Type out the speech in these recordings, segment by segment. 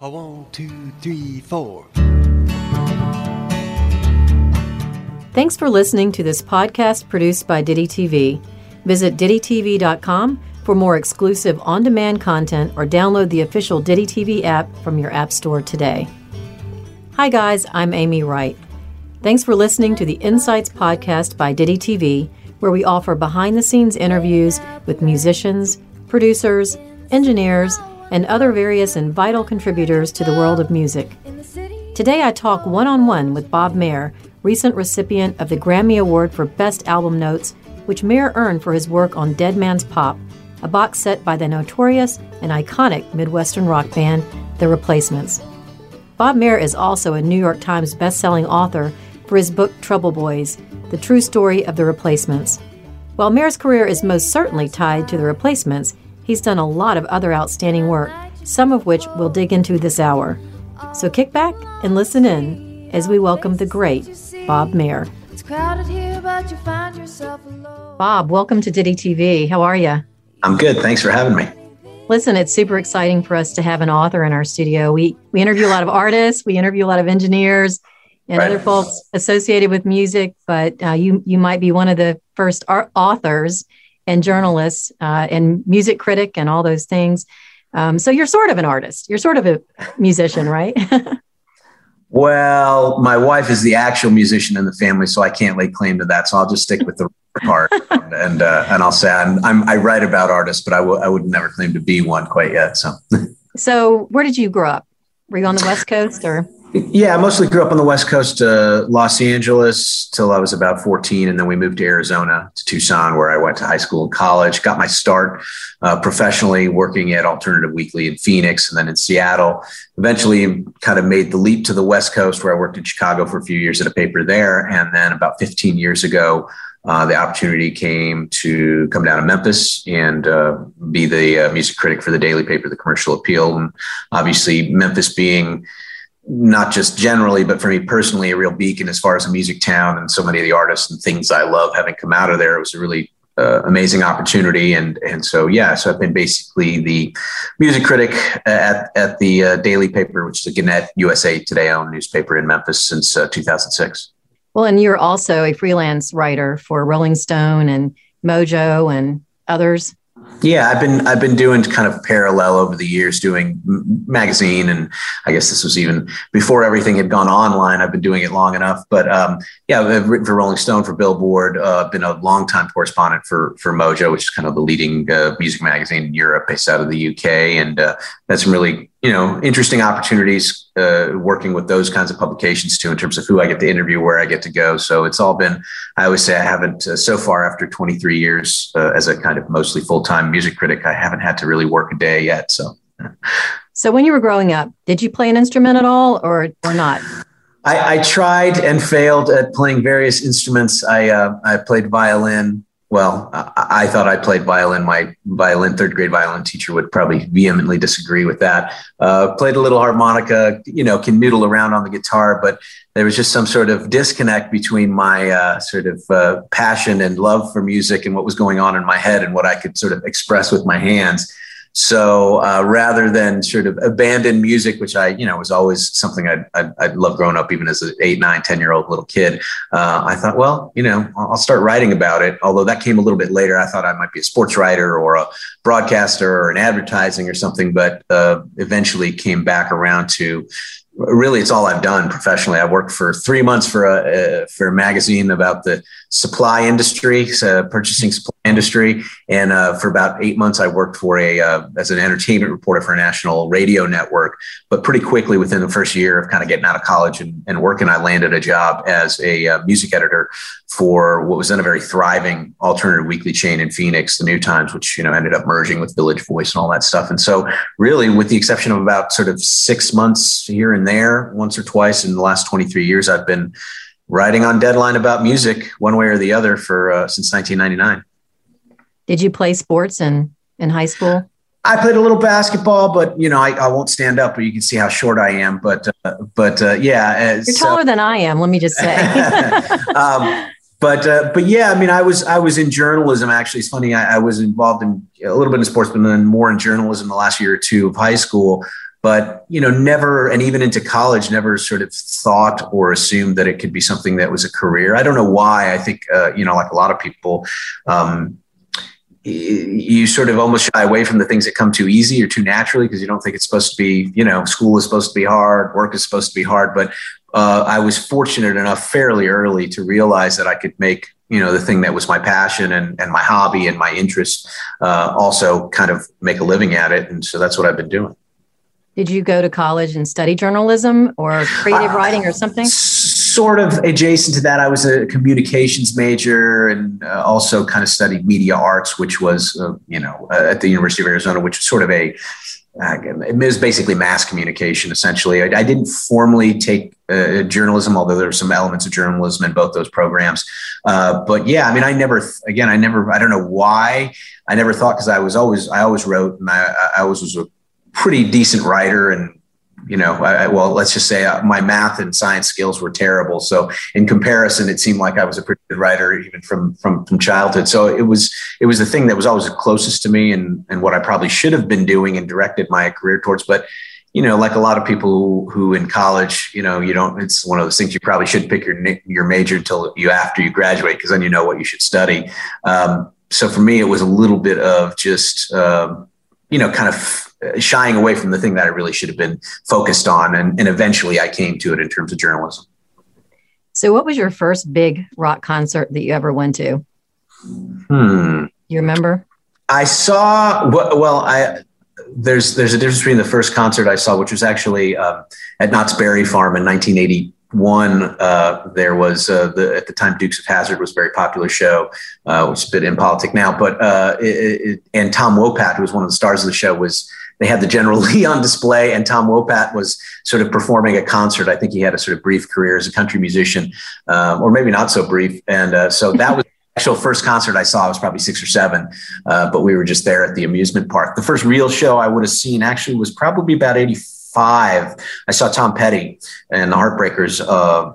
A one, two, three, four. Thanks for listening to this podcast produced by Ditty TV. Visit DittyTV.com for more exclusive on demand content or download the official Ditty TV app from your App Store today. Hi, guys, I'm Amy Wright. Thanks for listening to the Insights podcast by Ditty TV, where we offer behind the scenes interviews with musicians, producers, engineers, and other various and vital contributors to the world of music. Today I talk one on one with Bob Mehr, recent recipient of the Grammy Award for Best Album Notes, which Mehr earned for his work on Dead Man's Pop, a box set by the notorious and iconic Midwestern rock band, The Replacements. Bob Mehr is also a New York Times best-selling author for his book Trouble Boys, the true story of The Replacements. While Mehr's career is most certainly tied to The Replacements, he's done a lot of other outstanding work, some of which we'll dig into this hour. So kick back and listen in as we welcome the great Bob Mehr. Bob, welcome to Ditty TV. How are you? I'm good. Thanks for having me. Listen, it's super exciting for us to have an author in our studio. We we interview a lot of artists, we interview a lot of engineers and right. other folks associated with music, but uh, you you might be one of the first authors and journalists uh, and music critic and all those things. Um, so you're sort of an artist. You're sort of a musician, right? well, my wife is the actual musician in the family, so I can't lay claim to that. So I'll just stick with the part, and uh, and I'll say I'm, I'm, i write about artists, but I, I would never claim to be one quite yet. So, so where did you grow up? Were you on the West Coast or? Yeah, I mostly grew up on the West Coast, uh, Los Angeles, till I was about 14. And then we moved to Arizona, to Tucson, where I went to high school and college. Got my start uh, professionally working at Alternative Weekly in Phoenix and then in Seattle. Eventually, kind of made the leap to the West Coast, where I worked in Chicago for a few years at a paper there. And then about 15 years ago, uh, the opportunity came to come down to Memphis and uh, be the uh, music critic for the daily paper, The Commercial Appeal. And obviously, Memphis being not just generally, but for me personally, a real beacon as far as a music town and so many of the artists and things I love having come out of there. It was a really uh, amazing opportunity. And, and so, yeah, so I've been basically the music critic at, at the uh, daily paper, which is a Gannett USA Today owned newspaper in Memphis since uh, 2006. Well, and you're also a freelance writer for Rolling Stone and Mojo and others. Yeah, I've been I've been doing kind of parallel over the years, doing magazine, and I guess this was even before everything had gone online. I've been doing it long enough, but um, yeah, I've written for Rolling Stone, for Billboard. Uh, been a long time correspondent for for Mojo, which is kind of the leading uh, music magazine in Europe, based out of the UK, and uh, that's some really you know interesting opportunities uh, working with those kinds of publications too in terms of who i get to interview where i get to go. So it's all been i always say i haven't uh, so far after 23 years uh, as a kind of mostly full-time music critic i haven't had to really work a day yet so. So when you were growing up did you play an instrument at all or or not? I, I tried and failed at playing various instruments. I uh, I played violin, well, I, thought I played violin. My violin, third grade violin teacher would probably vehemently disagree with that. Uh, played a little harmonica, you know, can noodle around on the guitar, but there was just some sort of disconnect between my uh, sort of uh, passion and love for music and what was going on in my head and what I could sort of express with my hands. So uh, rather than sort of abandon music, which I, you know, was always something I'd, I'd, I'd love growing up, even as an eight, nine, 10 year old little kid, uh, I thought, well, you know, I'll start writing about it. Although that came a little bit later. I thought I might be a sports writer or a broadcaster or an advertising or something, but uh, eventually came back around to really it's all I've done professionally. I worked for three months for a, for a magazine about the supply industry, so purchasing supply industry, and uh, for about eight months I worked for a uh, as an entertainment reporter for a national radio network. But pretty quickly within the first year of kind of getting out of college and, and working, I landed a job as a uh, music editor for what was then a very thriving alternative weekly chain in Phoenix, the New Times, which you know ended up merging with Village Voice and all that stuff. And so, really, with the exception of about sort of six months here and there, once or twice in the last 23 years, I've been writing on deadline about music, one way or the other, for uh, since 1999. Did you play sports in in high school? I played a little basketball, but you know, I, I won't stand up, but you can see how short I am. But, uh, but uh, yeah, you're so, taller than I am. Let me just say. um, but uh, but yeah, I mean, I was I was in journalism. Actually, it's funny. I, I, was involved in a little bit in sports, but then more in journalism the last year or two of high school. But you know never and even into college never sort of thought or assumed that it could be something that was a career. I don't know why. I think uh, you know like a lot of people um, you sort of almost shy away from the things that come too easy or too naturally because you don't think it's supposed to be you know school is supposed to be hard work is supposed to be hard but uh, i was fortunate enough fairly early to realize that i could make you know the thing that was my passion and, and my hobby and my interest uh, also kind of make a living at it and so that's what i've been doing did you go to college and study journalism or creative uh, writing or something? sort of adjacent to that i was a communications major and uh, also kind of studied media arts which was uh, you know at the university of arizona which was sort of a it was basically mass communication essentially. I, I didn't formally take uh, journalism although there were some elements of journalism in both those programs. Uh, but yeah i mean i never again i never i don't know why. I never thought because i was always i always wrote and i, I always was a pretty decent writer and you know, I, well, let's just say uh, my math and science skills were terrible. So in comparison, it seemed like I was a pretty good writer even from from from childhood. So it was it was the thing that was always closest to me and and what I probably should have been doing and directed my career towards. But you know, like a lot of people who, in college, you know, you don't. It's one of those things you probably should pick your your major until you after you graduate because then you know what you should study. Um, so for me, it was a little bit of just. Um, you know, kind of shying away from the thing that I really should have been focused on. And, and eventually I came to it in terms of journalism. So, what was your first big rock concert that you ever went to? Hmm. You remember? I saw, well, I, there's there's a difference between the first concert I saw, which was actually uh, at Knott's Berry Farm in 1980, one, uh, there was uh, the at the time Dukes of Hazzard was a very popular show, uh, which is a bit in politics now. But uh, it, it, and Tom Wopat, who was one of the stars of the show, was they had the General Lee on display, and Tom Wopat was sort of performing a concert. I think he had a sort of brief career as a country musician, um, or maybe not so brief. And uh, so that was. The actual first concert I saw was probably six or seven, uh, but we were just there at the amusement park. The first real show I would have seen actually was probably about 84 five, I saw Tom Petty and the Heartbreakers. Uh,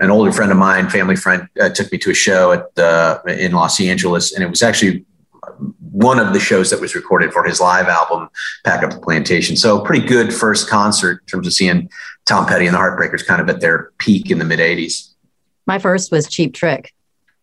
an older friend of mine, family friend, uh, took me to a show at uh, in Los Angeles, and it was actually one of the shows that was recorded for his live album, Pack Up the Plantation. So, pretty good first concert in terms of seeing Tom Petty and the Heartbreakers kind of at their peak in the mid '80s. My first was Cheap Trick.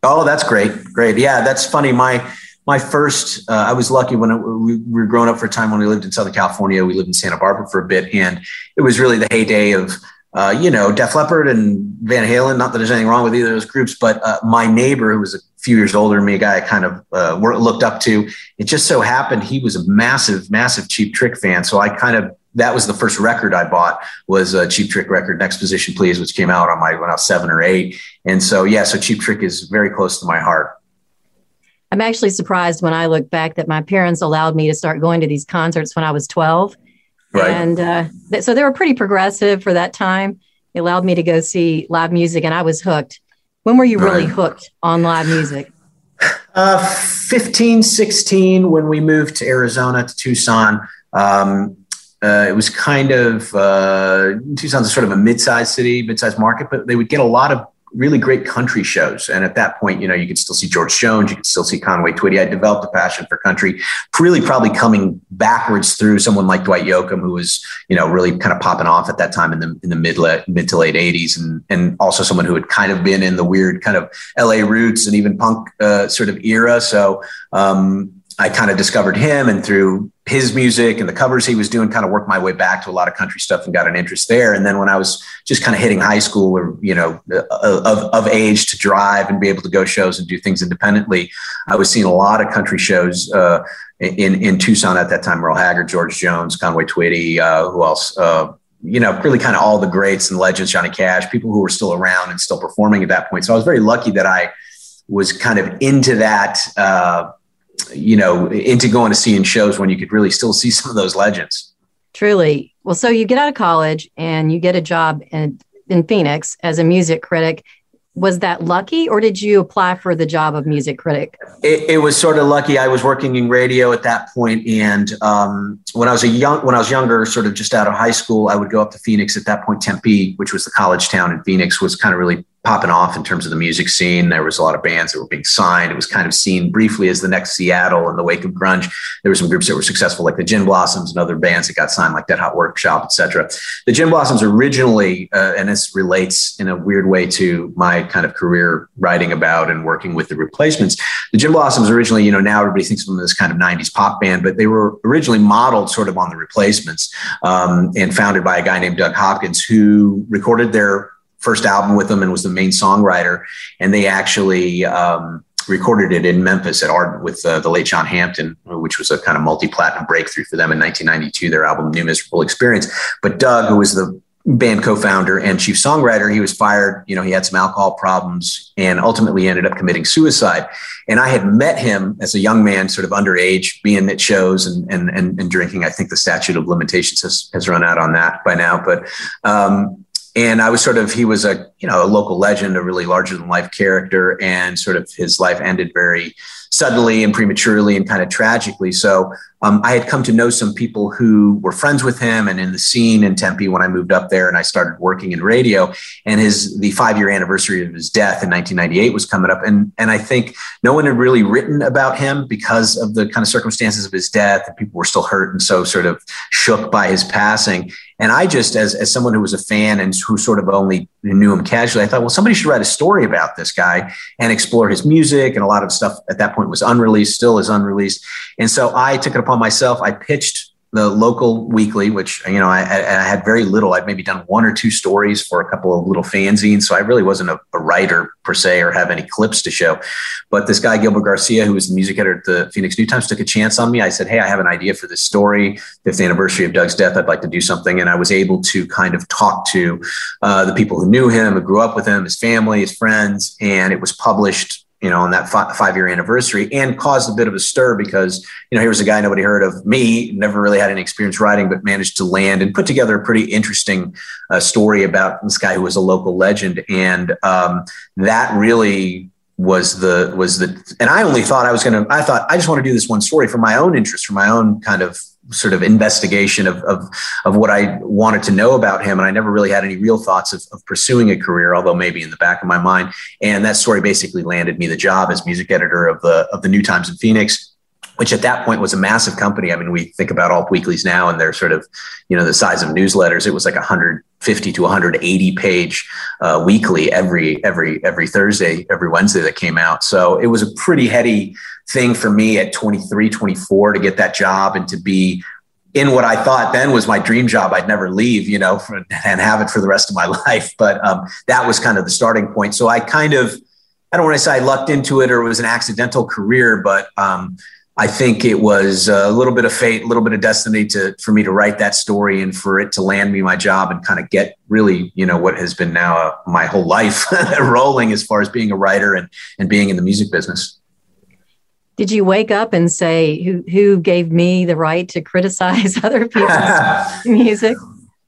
Oh, that's great, great. Yeah, that's funny. My my first, uh, I was lucky when it, we, were growing up for a time when we lived in Southern California. We lived in Santa Barbara for a bit, and it was really the heyday of, uh, you know, Def Leppard and Van Halen. Not that there's anything wrong with either of those groups, but uh, my neighbor, who was a few years older than me, a guy I kind of uh, looked up to, it just so happened he was a massive, massive Cheap Trick fan. So I kind of that was the first record I bought was a Cheap Trick record, Next Position Please, which came out on my when I was seven or eight. And so yeah, so Cheap Trick is very close to my heart. I'm actually surprised when I look back that my parents allowed me to start going to these concerts when I was 12. Right. And uh, th- so they were pretty progressive for that time. They allowed me to go see live music, and I was hooked. When were you really right. hooked on live music? Uh, 15, 16, when we moved to Arizona, to Tucson. Um, uh, it was kind of uh, Tucson's sort of a mid-sized city, mid-sized market, but they would get a lot of really great country shows. And at that point, you know, you could still see George Jones, you could still see Conway Twitty. I developed a passion for country, really probably coming backwards through someone like Dwight Yoakam, who was, you know, really kind of popping off at that time in the in the mid mid to late '80s, and and also someone who had kind of been in the weird kind of LA roots and even punk uh, sort of era. So. Um, I kind of discovered him and through his music and the covers he was doing, kind of worked my way back to a lot of country stuff and got an interest there. And then when I was just kind of hitting high school or, you know, uh, of, of age to drive and be able to go shows and do things independently, I was seeing a lot of country shows uh, in, in Tucson at that time, Merle Haggard, George Jones, Conway Twitty, uh, who else? Uh, you know, really kind of all the greats and legends, Johnny Cash, people who were still around and still performing at that point. So I was very lucky that I was kind of into that, uh, you know, into going to seeing shows when you could really still see some of those legends. Truly. Well, so you get out of college and you get a job in, in Phoenix as a music critic. Was that lucky, or did you apply for the job of music critic? It, it was sort of lucky. I was working in radio at that point, and um, when I was a young, when I was younger, sort of just out of high school, I would go up to Phoenix. At that point, Tempe, which was the college town in Phoenix, was kind of really popping off in terms of the music scene. There was a lot of bands that were being signed. It was kind of seen briefly as the next Seattle in the wake of grunge. There were some groups that were successful, like the Gin Blossoms and other bands that got signed, like Dead Hot Workshop, etc. The Gin Blossoms originally, uh, and this relates in a weird way to my kind of career writing about and working with the replacements. The Gin Blossoms originally, you know, now everybody thinks of them as kind of 90s pop band, but they were originally modeled sort of on the replacements um, and founded by a guy named Doug Hopkins who recorded their first album with them and was the main songwriter. And they actually um, recorded it in Memphis at Ardent with uh, the late John Hampton, which was a kind of multi-platinum breakthrough for them in 1992. Their album New Miserable Experience. But Doug, who was the band co-founder and chief songwriter he was fired you know he had some alcohol problems and ultimately ended up committing suicide and i had met him as a young man sort of underage being at shows and and and, and drinking i think the statute of limitations has, has run out on that by now but um, and I was sort of he was a you know a local legend, a really larger than life character, and sort of his life ended very suddenly and prematurely and kind of tragically. So um, I had come to know some people who were friends with him and in the scene in Tempe when I moved up there and I started working in radio. And his the five year anniversary of his death in 1998 was coming up, and and I think no one had really written about him because of the kind of circumstances of his death, and people were still hurt and so sort of shook by his passing. And I just, as, as someone who was a fan and who sort of only knew him casually, I thought, well, somebody should write a story about this guy and explore his music. And a lot of stuff at that point was unreleased, still is unreleased. And so I took it upon myself. I pitched the local weekly, which you know I, I, had very little. I'd maybe done one or two stories for a couple of little fanzines, so I really wasn't a, a, writer per se or have any clips to show. But this guy Gilbert Garcia, who was the music editor at the Phoenix New Times, took a chance on me. I said, "Hey, I have an idea for this story. Fifth anniversary of Doug's death. I'd like to do something." And I was able to kind of talk to uh, the people who knew him, who grew up with him, his family, his friends, and it was published you know, on that five year anniversary and caused a bit of a stir because, you know, here was a guy nobody heard of me, never really had any experience writing, but managed to land and put together a pretty interesting uh, story about this guy who was a local legend. And um, that really was the, was the, and I only thought I was going to, I thought I just want to do this one story for my own interest, for my own kind of sort of investigation of, of, of what I wanted to know about him. And I never really had any real thoughts of, of pursuing a career, although maybe in the back of my mind. And that story basically landed me the job as music editor of the, of the New Times in Phoenix which at that point was a massive company. I mean, we think about alt weeklies now and they're sort of, you know, the size of newsletters. It was like 150 to 180 page uh, weekly every every every Thursday, every Wednesday that came out. So it was a pretty heady thing for me at 23, 24 to get that job and to be in what I thought then was my dream job. I'd never leave, you know, for, and have it for the rest of my life. But um, that was kind of the starting point. So I kind of, I don't want to say I lucked into it or it was an accidental career, but um, I think it was a little bit of fate, a little bit of destiny to for me to write that story and for it to land me my job and kind of get really, you know, what has been now uh, my whole life rolling as far as being a writer and and being in the music business. Did you wake up and say, "Who who gave me the right to criticize other people's music"?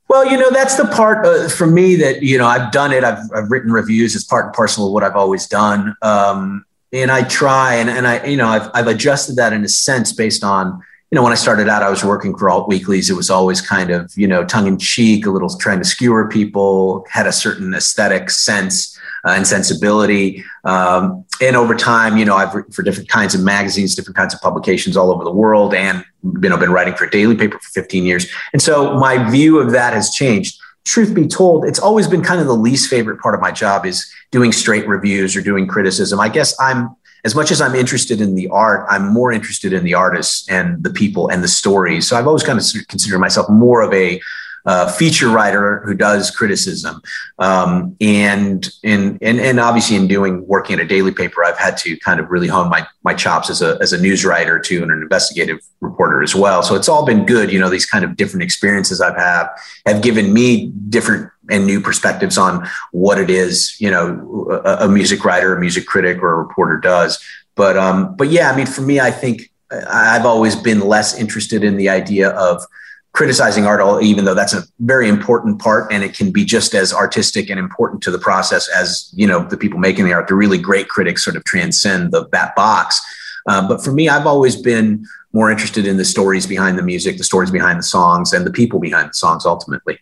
Well, you know, that's the part uh, for me that you know I've done it. I've, I've written reviews. It's part and parcel of what I've always done, um, and I try and and I you know I've I've adjusted that in a sense based on you know when I started out I was working for alt weeklies. It was always kind of you know tongue in cheek, a little trying to skewer people, had a certain aesthetic sense uh, and sensibility. Um, and over time, you know, I've written for different kinds of magazines, different kinds of publications all over the world, and you know, been writing for a daily paper for 15 years. And so my view of that has changed. Truth be told, it's always been kind of the least favorite part of my job is doing straight reviews or doing criticism. I guess I'm as much as I'm interested in the art, I'm more interested in the artists and the people and the stories. So I've always kind of considered myself more of a uh, feature writer who does criticism. Um, and, and, and, and obviously in doing working at a daily paper, I've had to kind of really hone my, my chops as a, as a news writer too, and an investigative reporter as well. So it's all been good. You know, these kind of different experiences I've had have given me different and new perspectives on what it is, you know, a, a music writer, a music critic or a reporter does. But, um, but yeah, I mean, for me, I think I've always been less interested in the idea of, criticizing art, even though that's a very important part and it can be just as artistic and important to the process as, you know, the people making the art. The really great critics sort of transcend the, that box. Uh, but for me, I've always been more interested in the stories behind the music, the stories behind the songs, and the people behind the songs ultimately.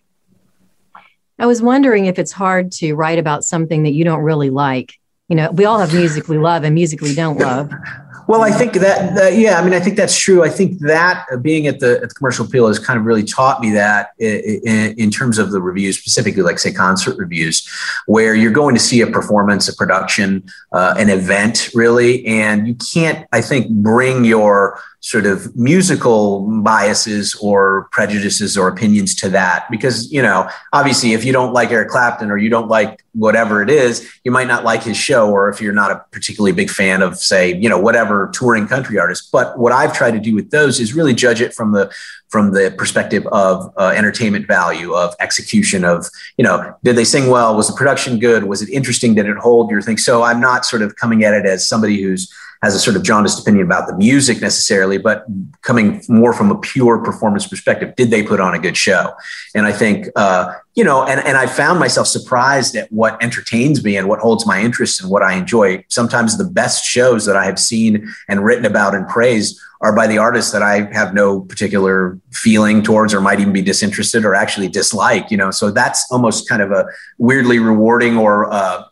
I was wondering if it's hard to write about something that you don't really like. You know, we all have music we love and music we don't love. Well, I think that, that, yeah, I mean, I think that's true. I think that being at the, at the commercial appeal has kind of really taught me that in, in, terms of the reviews, specifically like say concert reviews, where you're going to see a performance, a production, uh, an event, really, and you can't, I think, bring your sort of musical biases or prejudices or opinions to that. Because you know obviously if you don't like eric clapton or you don't like whatever it is you might not like his show or if you're not a particularly big fan of say you know whatever touring country artist. But what i've tried to do with those is really judge it from the from the perspective of uh, entertainment value of execution of you know did they sing well? Was the production good? Was it interesting? Did it hold? Your thing so i'm not sort of coming at it as somebody who's has a sort of jaundiced opinion about the music necessarily, but coming more from a pure performance perspective, did they put on a good show? And I think, uh, you know, and, and I found myself surprised at what entertains me and what holds my interest and what I enjoy. Sometimes the best shows that I have seen and written about and praised are by the artists that I have no particular feeling towards or might even be disinterested or actually dislike, you know. So that's almost kind of a weirdly rewarding or uh,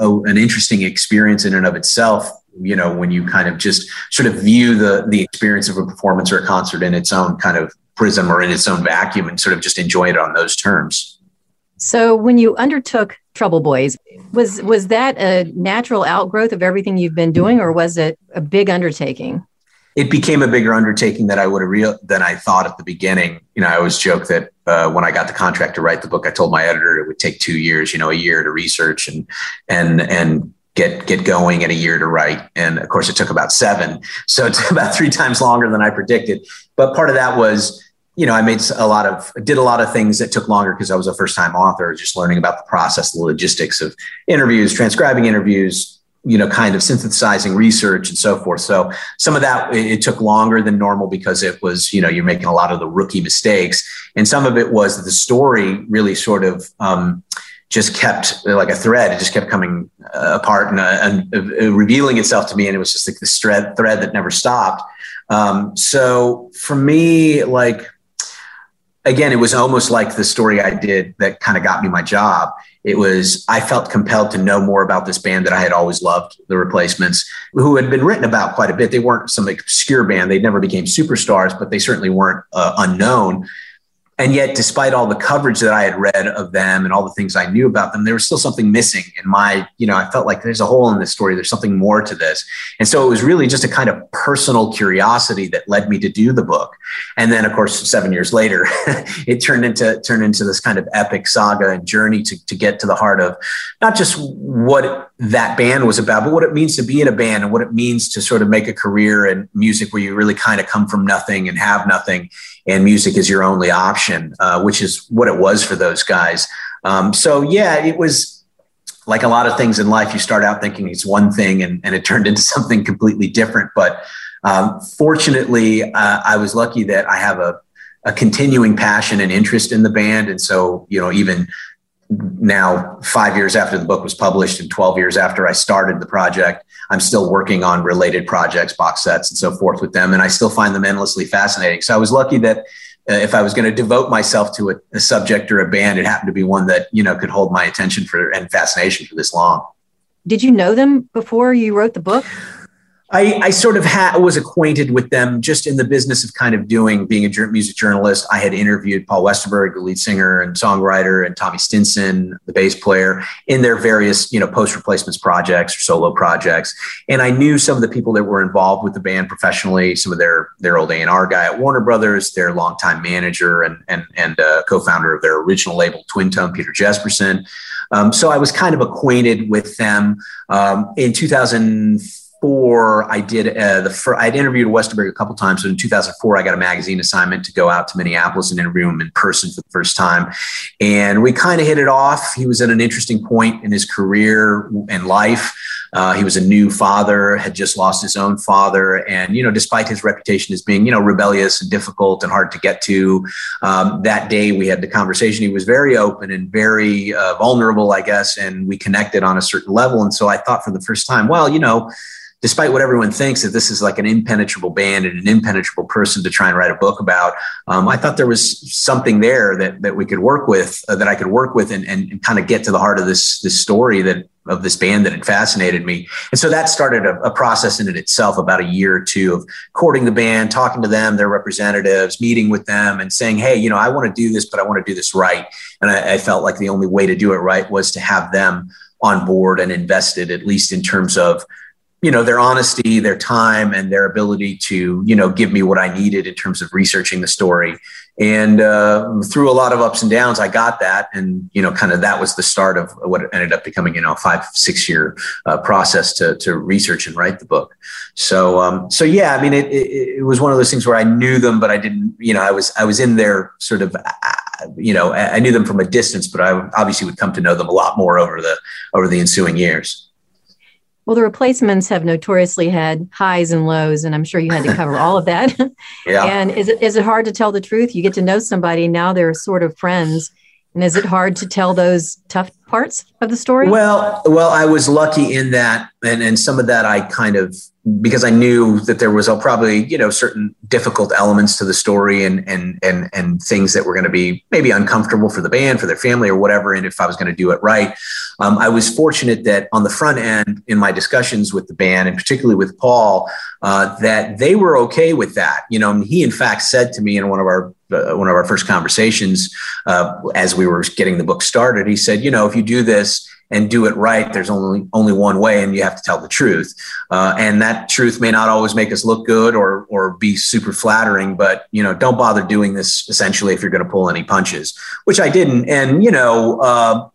uh, an interesting experience in and of itself you know when you kind of just sort of view the the experience of a performance or a concert in its own kind of prism or in its own vacuum and sort of just enjoy it on those terms so when you undertook trouble boys was was that a natural outgrowth of everything you've been doing or was it a big undertaking it became a bigger undertaking than I would have real than I thought at the beginning. You know, I always joke that uh, when I got the contract to write the book, I told my editor it would take two years, you know, a year to research and and and get get going in a year to write. And of course it took about seven. So it's about three times longer than i predicted. But part of that was you know i made a lot of did a lot of things that took longer because i was a first time author just learning about the process the logistics of interviews transcribing interviews you know kind of synthesizing research and so forth. So some of that it took longer than normal because it was you know you're making a lot of the rookie mistakes. And some of it was that the story really sort of um, just kept like a thread. It just kept coming uh, apart and, uh, and uh, revealing itself to me, and it was just like this thread thread that never stopped. Um, so for me, like again, it was almost like the story I did that kind of got me my job. It was I felt compelled to know more about this band that I had always loved, the Replacements, who had been written about quite a bit. They weren't some obscure band; they never became superstars, but they certainly weren't uh, unknown and yet despite all the coverage that i had read of them and all the things i knew about them there was still something missing in my you know i felt like there's a hole in this story. There's something more to this. And so it was really just a kind of personal curiosity that led me to do the book. And then of course seven years later it turned into turned into this kind of epic saga and journey to, to get to the heart of not just what that band was about but what it means to be in a band and what it means to sort of make a career in music where you really kind of come from nothing and have nothing and music is your only option, uh, which is what it was for those guys. Um, so yeah, it was like a lot of things in life. You start out thinking it's one thing, and, and it turned into something completely different. But um, fortunately, uh, I was lucky that I have a, a continuing passion and interest in the band, and so you know even now five years after the book was published and 12 years after I started the project, I'm still working on related projects, box sets, and so forth with them. And I still find them endlessly fascinating. So I was lucky that uh, if I was going to devote myself to a, a, subject or a band, it happened to be one that, you know, could hold my attention for and fascination for this long. Did you know them before you wrote the book? I, I sort of ha- was acquainted with them just in the business of kind of doing being a music journalist. I had interviewed Paul Westerberg, the lead singer and songwriter, and Tommy Stinson, the bass player, in their various you know post replacements projects or solo projects. And I knew some of the people that were involved with the band professionally. Some of their their old A and R guy at Warner Brothers, their longtime manager and and and uh, co-founder of their original label Twin Tone, Peter Jesperson. Um, so I was kind of acquainted with them um, in 2004 2004, I did uh, the first, I'd interviewed Westerberg a couple times. So in 2004, I got a magazine assignment to go out to Minneapolis and interview him in person for the first time. And we kind of hit it off. He was at an interesting point in his career and life. Uh, he was a new father, had just lost his own father. And, you know, despite his reputation as being, you know, rebellious and difficult and hard to get to, um, that day we had the conversation. He was very open and very uh, vulnerable, I guess. And we connected on a certain level. And so I thought for the first time, well, you know, despite what everyone thinks that this is like an impenetrable band and an impenetrable person to try and write a book about, um, I thought there was something there that that we could work with, uh, that I could work with, and, and, and kind of get to the heart of this this story that of this band that had fascinated me. And so that started a, a, process in it itself about a year or two of courting the band, talking to them, their representatives, meeting with them and saying, Hey, you know, I want to do this, but I want to do this right. And I, I felt like the only way to do it right was to have them on board and invested, at least in terms of you know their honesty their time and their ability to you know give me what i needed in terms of researching the story. And uh, through a lot of ups and downs i got that. And you know kind of that was the start of what ended up becoming you know a five six year uh, process to, to research and write the book. So um, so yeah i mean it, it, it was one of those things where i knew them but i didn't you know i was i was in there sort of you know i knew them from a distance but i obviously would come to know them a lot more over the over the ensuing years well, the replacements have notoriously had highs and lows, and I'm sure you had to cover all of that. yeah. And is it is it hard to tell the truth? You get to know somebody now; they're sort of friends, and is it hard to tell those tough parts of the story? Well, well, I was lucky in that, and and some of that I kind of because I knew that there was probably you know certain difficult elements to the story and and and and things that were going to be maybe uncomfortable for the band, for their family, or whatever. And if I was going to do it right, um, I was fortunate that on the front end in my discussions with the band, and particularly with Paul, uh, that they were okay with that. You know, he in fact said to me in one of our uh, one of our first conversations uh, as we were getting the book started, he said, you know, if you do this and do it right, there's only only one way, and you have to tell the truth. Uh, and that truth may not always make us look good or or be super flattering, but you know, don't bother doing this. Essentially, if you're going to pull any punches, which I didn't. And you know.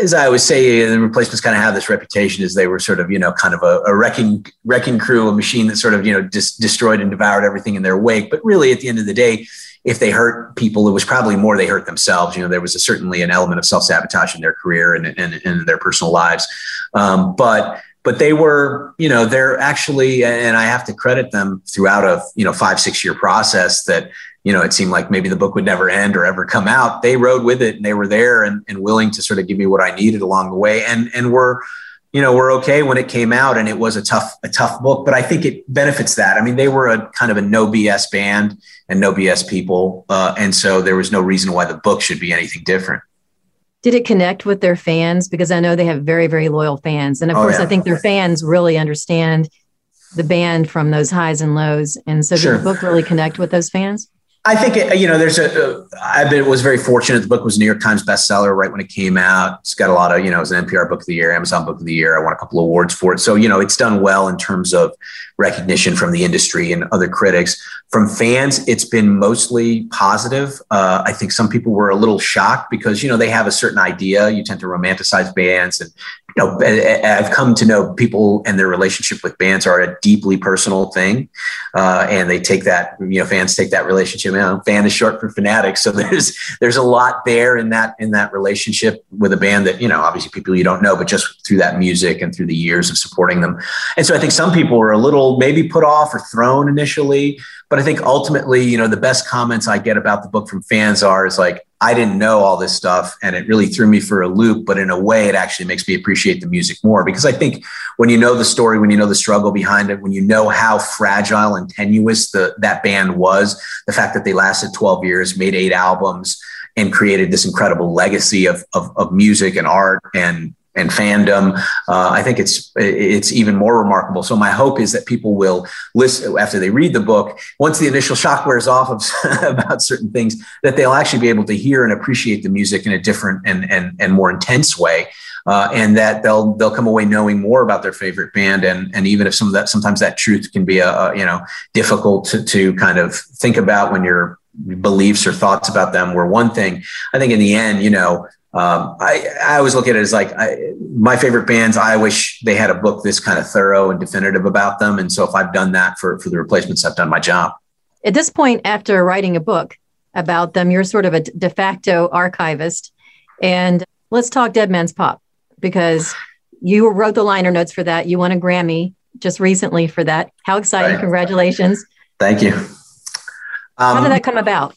As I always say, the replacements kind of have this reputation as they were sort of, you know, kind of a, a wrecking wrecking crew, a machine that sort of, you know, dis- destroyed and devoured everything in their wake. But really, at the end of the day, if they hurt people, it was probably more they hurt themselves. You know, there was a, certainly an element of self sabotage in their career and in their personal lives. Um, but but they were, you know, they're actually, and I have to credit them throughout a you know five six year process that you know, it seemed like maybe the book would never end or ever come out. They rode with it and they were there and, and willing to sort of give me what I needed along the way. And and were you know, we're okay when it came out and it was a tough, a tough book, but I think it benefits that. I mean, they were a kind of a no BS band and no BS people. Uh, and so there was no reason why the book should be anything different. Did it connect with their fans? Because I know they have very, very loyal fans. And of oh, course, yeah. I think their fans really understand the band from those highs and lows. And so did the book really connect with those fans? I think it, you know there's a. Uh, I been, was very fortunate. The book was a New York Times bestseller right when it came out. It's got a lot of you know it was an NPR Book of the Year, Amazon Book of the Year. I won a couple of awards for it. So you know it's done well in terms of recognition from the industry and other critics. From fans, it's been mostly positive. Uh, I think some people were a little shocked because you know they have a certain idea. You tend to romanticize bands and you know, I've come to know people and their relationship with bands are a deeply personal thing, uh, and they take that. You know, fans take that relationship. You know, fan is short for fanatic, so there's there's a lot there in that in that relationship with a band that you know, obviously people you don't know, but just through that music and through the years of supporting them. And so I think some people were a little maybe put off or thrown initially, but I think ultimately, you know, the best comments I get about the book from fans are is like, I didn't know all this stuff and it really threw me for a loop. But in a way, it actually makes me appreciate the music more because I think when you know the story, when you know the struggle behind it, when you know how fragile and tenuous the, that band was, the fact that they lasted 12 years, made eight albums, and created this incredible legacy of, of, of music and art and and fandom. Uh, I think it's it's even more remarkable. So my hope is that people will listen after they read the book. Once the initial shock wears off of, about certain things, that they'll actually be able to hear and appreciate the music in a different and and and more intense way. Uh, and that they'll they'll come away knowing more about their favorite band, and and even if some of that sometimes that truth can be a, a you know difficult to to kind of think about when your beliefs or thoughts about them were one thing. I think in the end, you know, um, I, I always look at it as like I, my favorite bands. I wish they had a book this kind of thorough and definitive about them. And so if I've done that for, for the replacements, I've done my job. At this point, after writing a book about them, you're sort of a de facto archivist. And let's talk Dead Man's Pop because you wrote the liner notes for that. You won a Grammy just recently for that. How exciting! Right. Congratulations. Thank you. Um, How did that come about?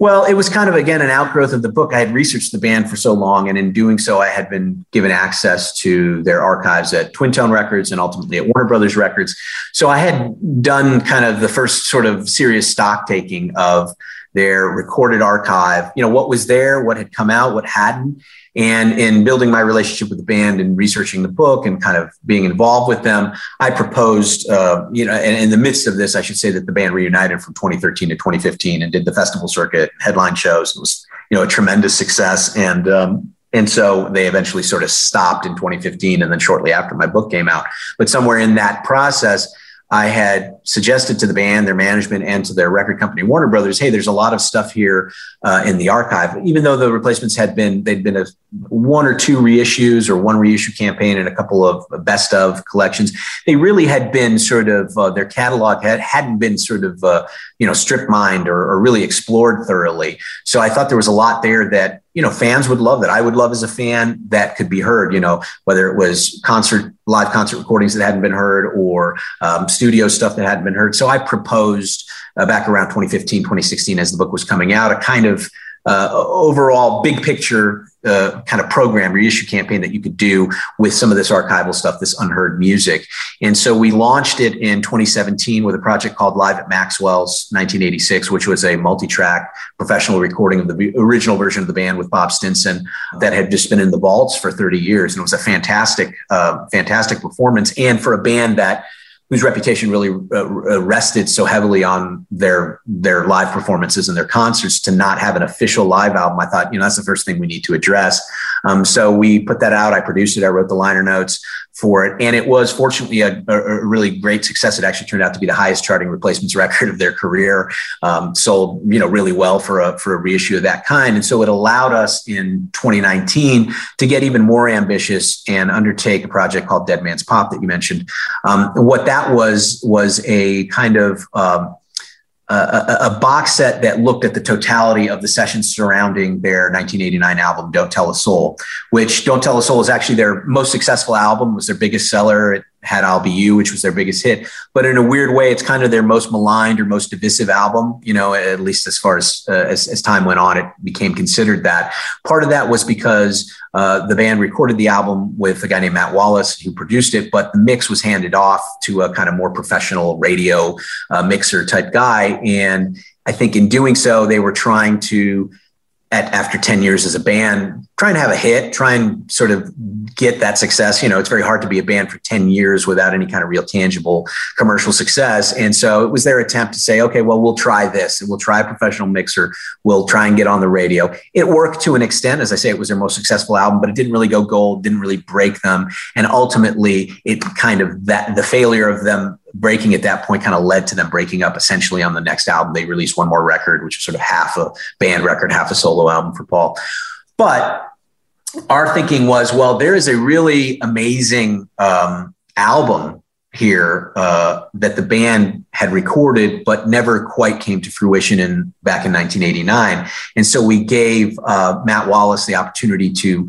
Well, it was kind of again an outgrowth of the book. I had researched the band for so long, and in doing so, I had been given access to their archives at Twin Tone Records and ultimately at Warner Brothers Records. So I had done kind of the first sort of serious stock taking of their recorded archive. You know, what was there, what had come out, what hadn't. And in building my relationship with the band and researching the book and kind of being involved with them, I proposed, uh, you know, and in the midst of this, I should say that the band reunited from 2013 to 2015 and did the festival circuit, headline shows. It was, you know, a tremendous success. And, um, and so they eventually sort of stopped in 2015 and then shortly after my book came out. But somewhere in that process, I had suggested to the band, their management, and to their record company, Warner Brothers, hey, there's a lot of stuff here uh, in the archive. Even though the replacements had been, they'd been a one or two reissues or one reissue campaign and a couple of best of collections. They really had been sort of uh, their catalog had hadn't been sort of uh, you know strip mined or, or really explored thoroughly. So I thought there was a lot there that you know fans would love that I would love as a fan that could be heard. You know whether it was concert live concert recordings that hadn't been heard or um, studio stuff that hadn't been heard. So I proposed uh, back around 2015, 2016 as the book was coming out a kind of uh, overall big picture kind of program reissue campaign that you could do with some of this archival stuff, this unheard music. And so we launched it in 2017 with a project called Live at Maxwell's 1986, which was a multi-track professional recording of the original version of the band with Bob Stinson that had just been in the vaults for 30 years. And it was a fantastic, uh, fantastic performance. And for a band that whose reputation really uh, rested so heavily on their their live performances and their concerts to not have an official live album i thought you know that's the first thing we need to address um, so we put that out i produced it i wrote the liner notes for it. And it was fortunately a, a, really great success. It actually turned out to be the highest charting replacements record of their career. Um, sold, you know, really well for a, for a reissue of that kind. And so it allowed us in 2019 to get even more ambitious and undertake a project called Dead Man's Pop that you mentioned. Um, what that was, was a kind of, um, a, a, box set that looked at the totality of the sessions surrounding their 1989 album "Don't Tell a Soul," which "Don't Tell a Soul" is actually their most successful album, was their biggest seller. It had "I'll Be You," which was their biggest hit, but in a weird way, it's kind of their most maligned or most divisive album. You know, at least as far as uh, as, as time went on, it became considered that. Part of that was because uh, the band recorded the album with a guy named Matt Wallace who produced it, but the mix was handed off to a kind of more professional radio uh, mixer type guy. And I think in doing so, they were trying to at, after 10 years as a band, trying to have a hit, try and sort of get that success. You know, it's very hard to be a band for 10 years without any kind of real tangible commercial success. And so it was their attempt to say, okay, well, we'll try this and we'll try a professional mixer. We'll try and get on the radio. It worked to an extent. As I say, it was their most successful album, but it didn't really go gold, didn't really break them. And ultimately, it kind of that the failure of them breaking at that point kind of led to them breaking up essentially on the next album. They released one more record, which was sort of half a band record, half a solo album for Paul. But our thinking was, well, there is a really amazing um, album here uh, that the band had recorded but never quite came to fruition in back in 1989 and so we gave uh, matt wallace the opportunity to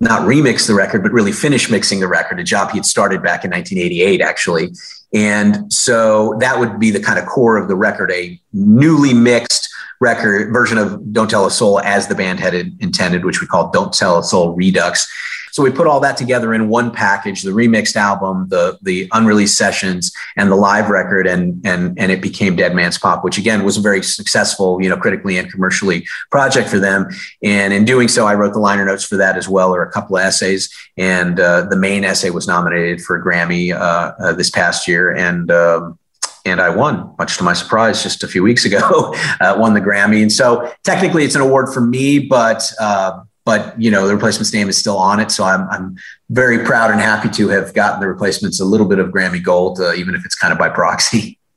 not remix the record but really finish mixing the record a job he had started back in 1988 actually and so that would be the kind of core of the record, a newly mixed record version of Don't Tell a Soul as the band had intended, which we call Don't Tell a Soul Redux. So we put all that together in one package, the remixed album, the the unreleased sessions, and the live record, and and and it became Dead Man's Pop, which again was a very successful, you know, critically and commercially project for them. And in doing so, I wrote the liner notes for that as well, or a couple of essays. And uh, the main essay was nominated for a Grammy uh, uh, this past year, and um, and I won, much to my surprise, just a few weeks ago, uh, won the Grammy. And so technically, it's an award for me, but uh, but you know the replacement's name is still on it. So I'm I'm very proud and happy to have gotten the replacements a little bit of Grammy Gold, uh, even if it's kind of by proxy.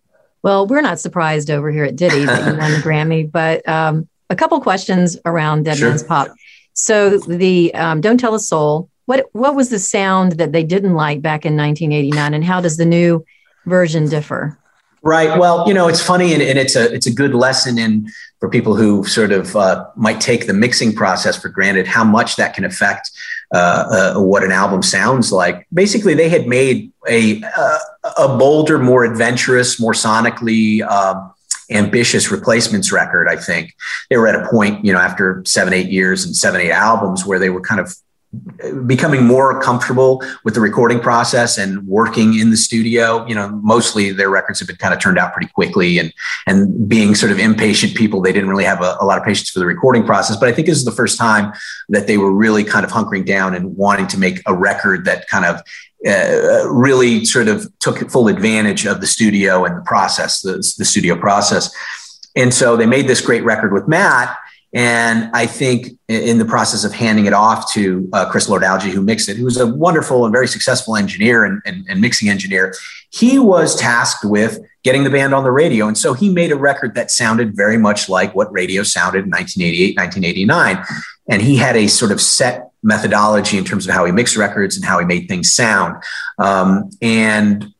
Well, we're not surprised over here at Ditty that you won the Grammy, but um, a couple questions around Dead sure. Man's Pop. So the um, Don't Tell a Soul. What what was the sound that they didn't like back in 1989, and how does the new version differ? Right. Well, you know, it's funny and, and, it's a it's a good lesson in for people who sort of uh, might take the mixing process for granted how much that can affect uh, uh, what an album sounds like. Basically, they had made a uh, a bolder, more adventurous, more sonically um, ambitious replacements record. I think they were at a point, you know, after seven, eight years and seven, eight albums where they were kind of becoming more comfortable with the recording process and working in the studio. You know mostly their records have been kind of turned out pretty quickly and and being sort of impatient people they didn't really have a, a lot of patience for the recording process. But i think this is the first time that they were really kind of hunkering down and wanting to make a record that kind of uh, really sort of took full advantage of the studio and the process the, the studio process. And so they made this great record with matt and I think in the process of handing it off to uh, Chris Lord-Alge, who mixed it, who was a wonderful and very successful engineer and, and, and, mixing engineer, he was tasked with getting the band on the radio. And so he made a record that sounded very much like what radio sounded in 1988, 1989. And he had a sort of set methodology in terms of how he mixed records and how he made things sound. Um, and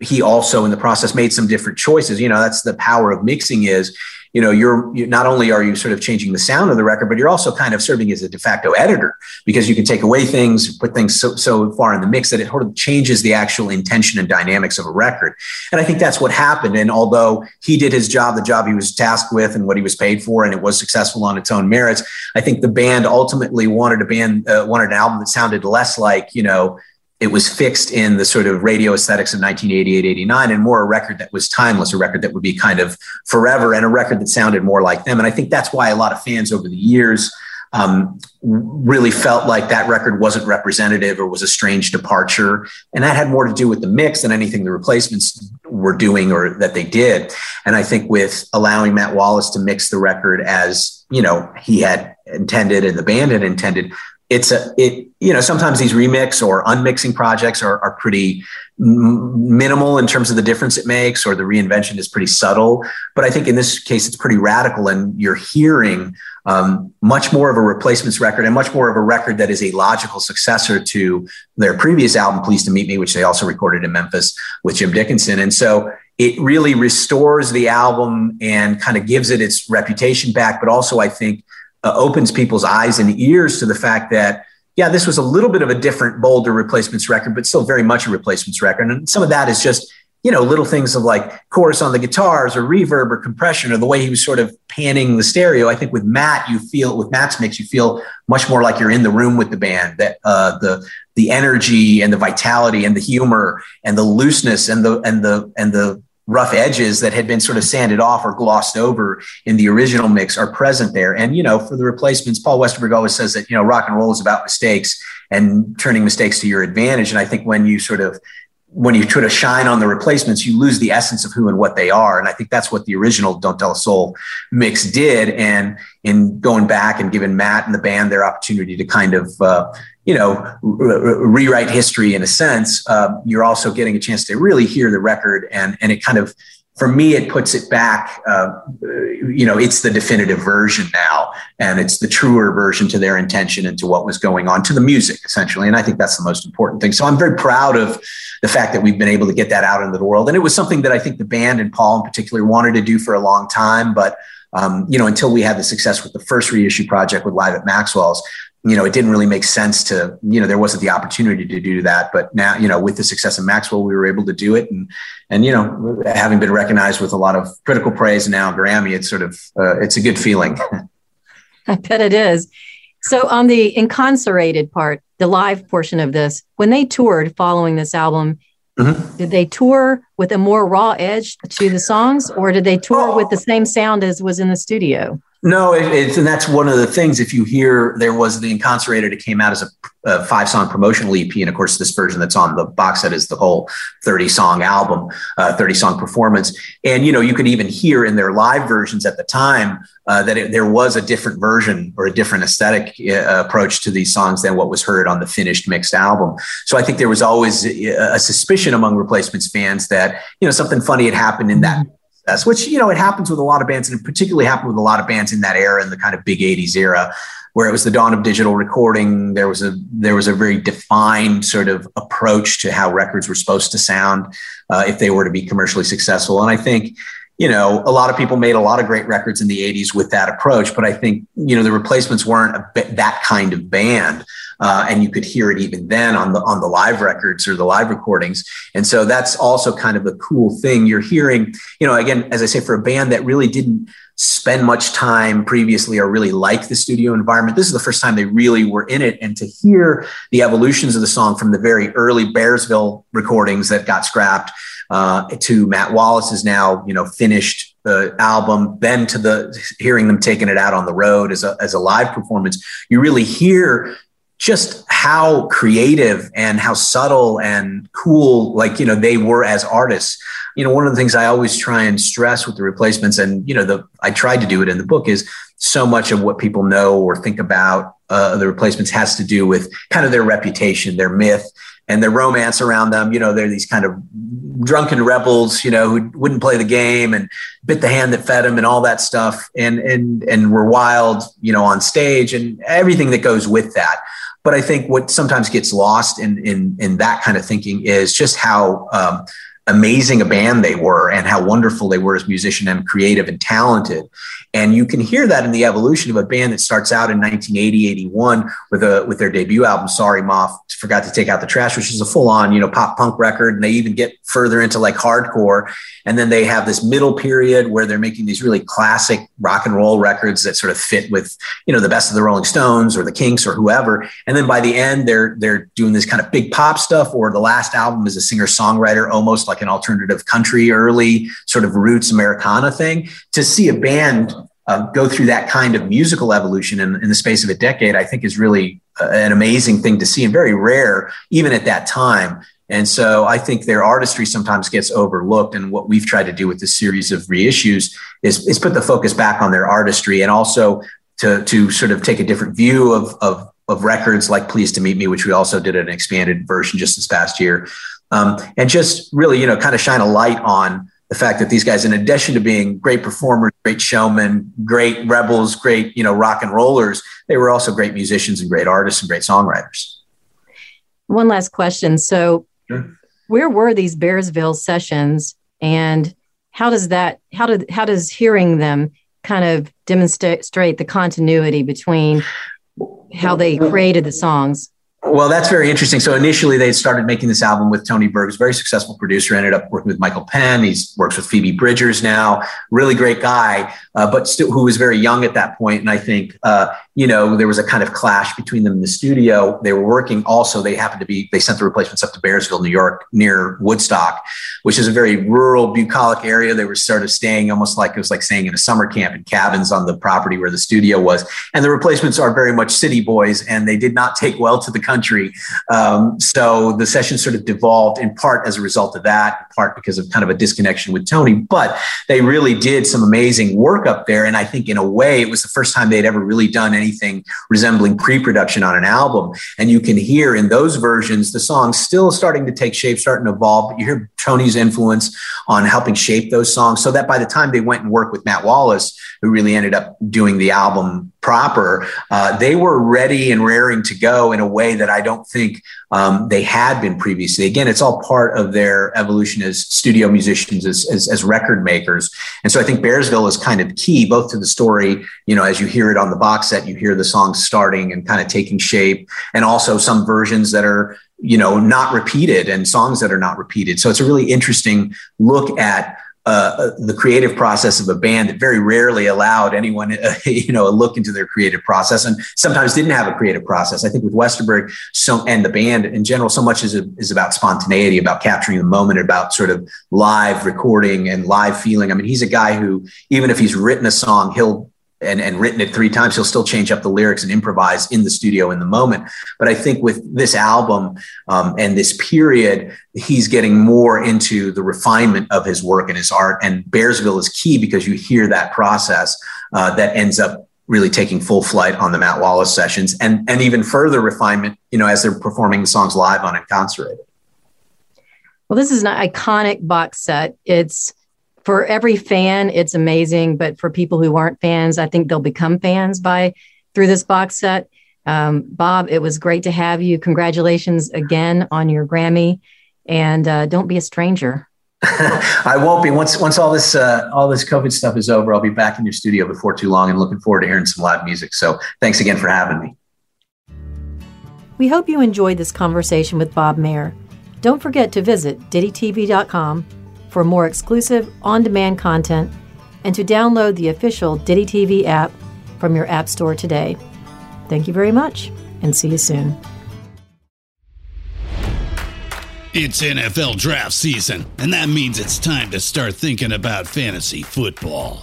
he also in the process made some different choices. You know, that's the power of mixing is you know you're, you're, not only are you sort of changing the sound of the record but you're also kind of serving as a de facto editor because you can take away things put things so, so far in the mix that it sort of changes the actual intention and dynamics of a record and i think that's what happened and although he did his job the job he was tasked with and what he was paid for and it was successful on its own merits i think the band ultimately wanted a band uh, wanted an album that sounded less like you know it was fixed in the sort of radio aesthetics of 1988, 89, and more a record that was timeless, a record that would be kind of forever, and a record that sounded more like them. And I think that's why a lot of fans over the years um, really felt like that record wasn't representative or was a strange departure. And that had more to do with the mix than anything the replacements were doing or that they did. And I think with allowing Matt Wallace to mix the record as, you know, he had intended and the band had intended, it's a it you know sometimes these remix or unmixing projects are, are pretty minimal in terms of the difference it makes or the reinvention is pretty subtle. But i think in this case it's pretty radical and you're hearing um, much more of a replacements record and much more of a record that is a logical successor to their previous album pleased to meet me which they also recorded in memphis with jim dickinson. And so it really restores the album and kind of gives it its reputation back. But also i think uh, opens people's eyes and ears to the fact that yeah, this was a little bit of a different, bolder replacements record, but still very much a replacements record. And some of that is just you know little things of like chorus on the guitars or reverb or compression or the way he was sort of panning the stereo. I think with Matt, you feel with Matt's mix, you feel much more like you're in the room with the band. That uh, the the energy and the vitality and the humor and the looseness and the and the and the rough edges that had been sort of sanded off or glossed over in the original mix are present there. And, you know, for the replacements, Paul Westerberg always says that, you know, rock and roll is about mistakes and turning mistakes to your advantage. And I think when you sort of when you try to shine on the replacements, you lose the essence of who and what they are. And I think that's what the original Don't Tell a Soul mix did. And in going back and giving Matt and the band their opportunity to kind of, uh, you know, rewrite history in a sense, uh, you're also getting a chance to really hear the record and, and it kind of for me, it puts it back. Uh, you know, it's the definitive version now, and it's the truer version to their intention and to what was going on to the music, essentially. And I think that's the most important thing. So I'm very proud of the fact that we've been able to get that out into the world. And it was something that I think the band and Paul in particular wanted to do for a long time, but um, you know, until we had the success with the first reissue project with Live at Maxwell's, you know, it didn't really make sense to, you know, there wasn't the opportunity to do that. But now, you know, with the success of Maxwell, we were able to do it. And, and, you know, having been recognized with a lot of critical praise and now Grammy, it's sort of, uh, it's a good feeling. I bet it is. So on the Inconcerated part, the live portion of this, when they toured following this album, mm-hmm. did they tour with a more raw edge to the songs or did they tour oh. with the same sound as was in the studio? No, it, it's and that's one of the things. If you hear, there was the Inconcerated. It came out as a, a five song promotional EP, and of course, this version that's on the box set is the whole thirty song album, uh, thirty song performance. And you know, you could even hear in their live versions at the time uh, that it, there was a different version or a different aesthetic uh, approach to these songs than what was heard on the finished mixed album. So I think there was always a, a suspicion among replacements fans that you know something funny had happened in that success, which, you know, it happens with a lot of bands and it particularly happened with a lot of bands in that era, in the kind of big 80s era, where it was the dawn of digital recording. There was a, there was a very defined sort of approach to how records were supposed to sound uh, if they were to be commercially successful. And I think, you know, a lot of people made a lot of great records in the 80s with that approach, but I think, you know, the replacements weren't a, that kind of band. Uh, and you could hear it even then on the on the live records or the live recordings. And so that's also kind of a cool thing. You're hearing, you know, again, as I say, for a band that really didn't spend much time previously or really like the studio environment. This is the first time they really were in it. And to hear the evolutions of the song from the very early Bearsville recordings that got scrapped uh, to Matt Wallace's now, you know, finished the album, then to the hearing them taking it out on the road as a, as a live performance, you really hear just how creative and how subtle and cool like you know they were as artists. You know one of the things i always try and stress with the replacements and you know the i tried to do it in the book is so much of what people know or think about uh, the replacements has to do with kind of their reputation their myth and their romance around them. You know they're these kind of drunken rebels you know who wouldn't play the game and bit the hand that fed them and all that stuff and and and were wild you know on stage and everything that goes with that but I think what sometimes gets lost in in in that kind of thinking is just how um, amazing a band they were and how wonderful they were as musicians and creative and talented. And you can hear that in the evolution of a band that starts out in 1980, 81 with a with their debut album, Sorry Ma Forgot to Take Out the Trash, which is a full on, you know, pop punk record. And they even get further into like hardcore. And then they have this middle period where they're making these really classic rock and roll records that sort of fit with, you know, the best of the Rolling Stones or the Kinks or whoever. And then by the end, they're they're doing this kind of big pop stuff, or the last album is a singer-songwriter, almost like an alternative country, early sort of roots Americana thing. To see a band uh, go through that kind of musical evolution in, in, the space of a decade, I think is really uh, an amazing thing to see and very rare, even at that time. And so I think their artistry sometimes gets overlooked. And what we've tried to do with this series of reissues is, is put the focus back on their artistry and also to, to sort of take a different view of, of, of records like Pleased to Meet Me, which we also did an expanded version just this past year. Um, and just really, you know, kind of shine a light on the fact that these guys, in addition to being great performers, great showmen, great rebels, great, you know, rock and rollers, they were also great musicians and great artists and great songwriters. One last question. So, sure. where were these Bearsville sessions and how does that, how did, how does hearing them kind of demonstrate the continuity between how they created the songs? Well, that's very interesting. So initially, they started making this album with Tony Berg, very successful producer. Ended up working with Michael Penn. He works with Phoebe Bridgers now. Really great guy, uh, but still who was very young at that point. And I think uh, you know, there was a kind of clash between them in the studio. They were working also, they happened to be, they sent the replacements up to Bearsville, New York, near Woodstock, which is a very rural, bucolic area. They were sort of staying almost like it was like staying in a summer camp in cabins on the property where the studio was. And the replacements are very much city boys and they did not take well to the country. Um, so the session sort of devolved in part as a result of that, in part because of kind of a disconnection with Tony. But they really did some amazing work up there. And I think in a way, it was the first time they'd ever really done any anything resembling pre-production on an album. And you can hear in those versions the songs still starting to take shape, starting to evolve. But you hear Tony's influence on helping shape those songs, so that by the time they went and worked with Matt Wallace, who really ended up doing the album proper, uh, they were ready and raring to go in a way that I don't think um, they had been previously. Again, it's all part of their evolution as studio musicians, as, as, as record makers. And so I think Bearsville is kind of key, both to the story, you know, as you hear it on the box set, you hear the songs starting and kind of taking shape, and also some versions that are you know not repeated and songs that are not repeated so it's a really interesting look at uh, the creative process of a band that very rarely allowed anyone, uh, you know, a look into their creative process, and sometimes didn't have a creative process. I think with Westerberg, so and the band in general, so much is is about spontaneity, about capturing the moment, about sort of live recording and live feeling. I mean, he's a guy who, even if he's written a song, he'll and, and written it three times, he'll still change up the lyrics and improvise in the studio in the moment. But I think with this album um, and this period, he's getting more into the refinement of his work and his art. And Bearsville is key because you hear that process uh, that ends up really taking full flight on the Matt Wallace sessions and, and even further refinement, you know, as they're performing the songs live on Inconcerated. Well, this is an iconic box set. It's for every fan, it's amazing. But for people who aren't fans, I think they'll become fans by through this box set. Um, Bob, it was great to have you. Congratulations again on your Grammy, and uh, don't be a stranger. I won't be once once all this uh, all this COVID stuff is over. I'll be back in your studio before too long, and looking forward to hearing some live music. So thanks again for having me. We hope you enjoyed this conversation with Bob Mehr. Don't forget to visit DittyTV.com for more exclusive on demand content and to download the official Ditty TV app from your App Store today. Thank you very much and see you soon. It's NFL draft season, and that means it's time to start thinking about fantasy football.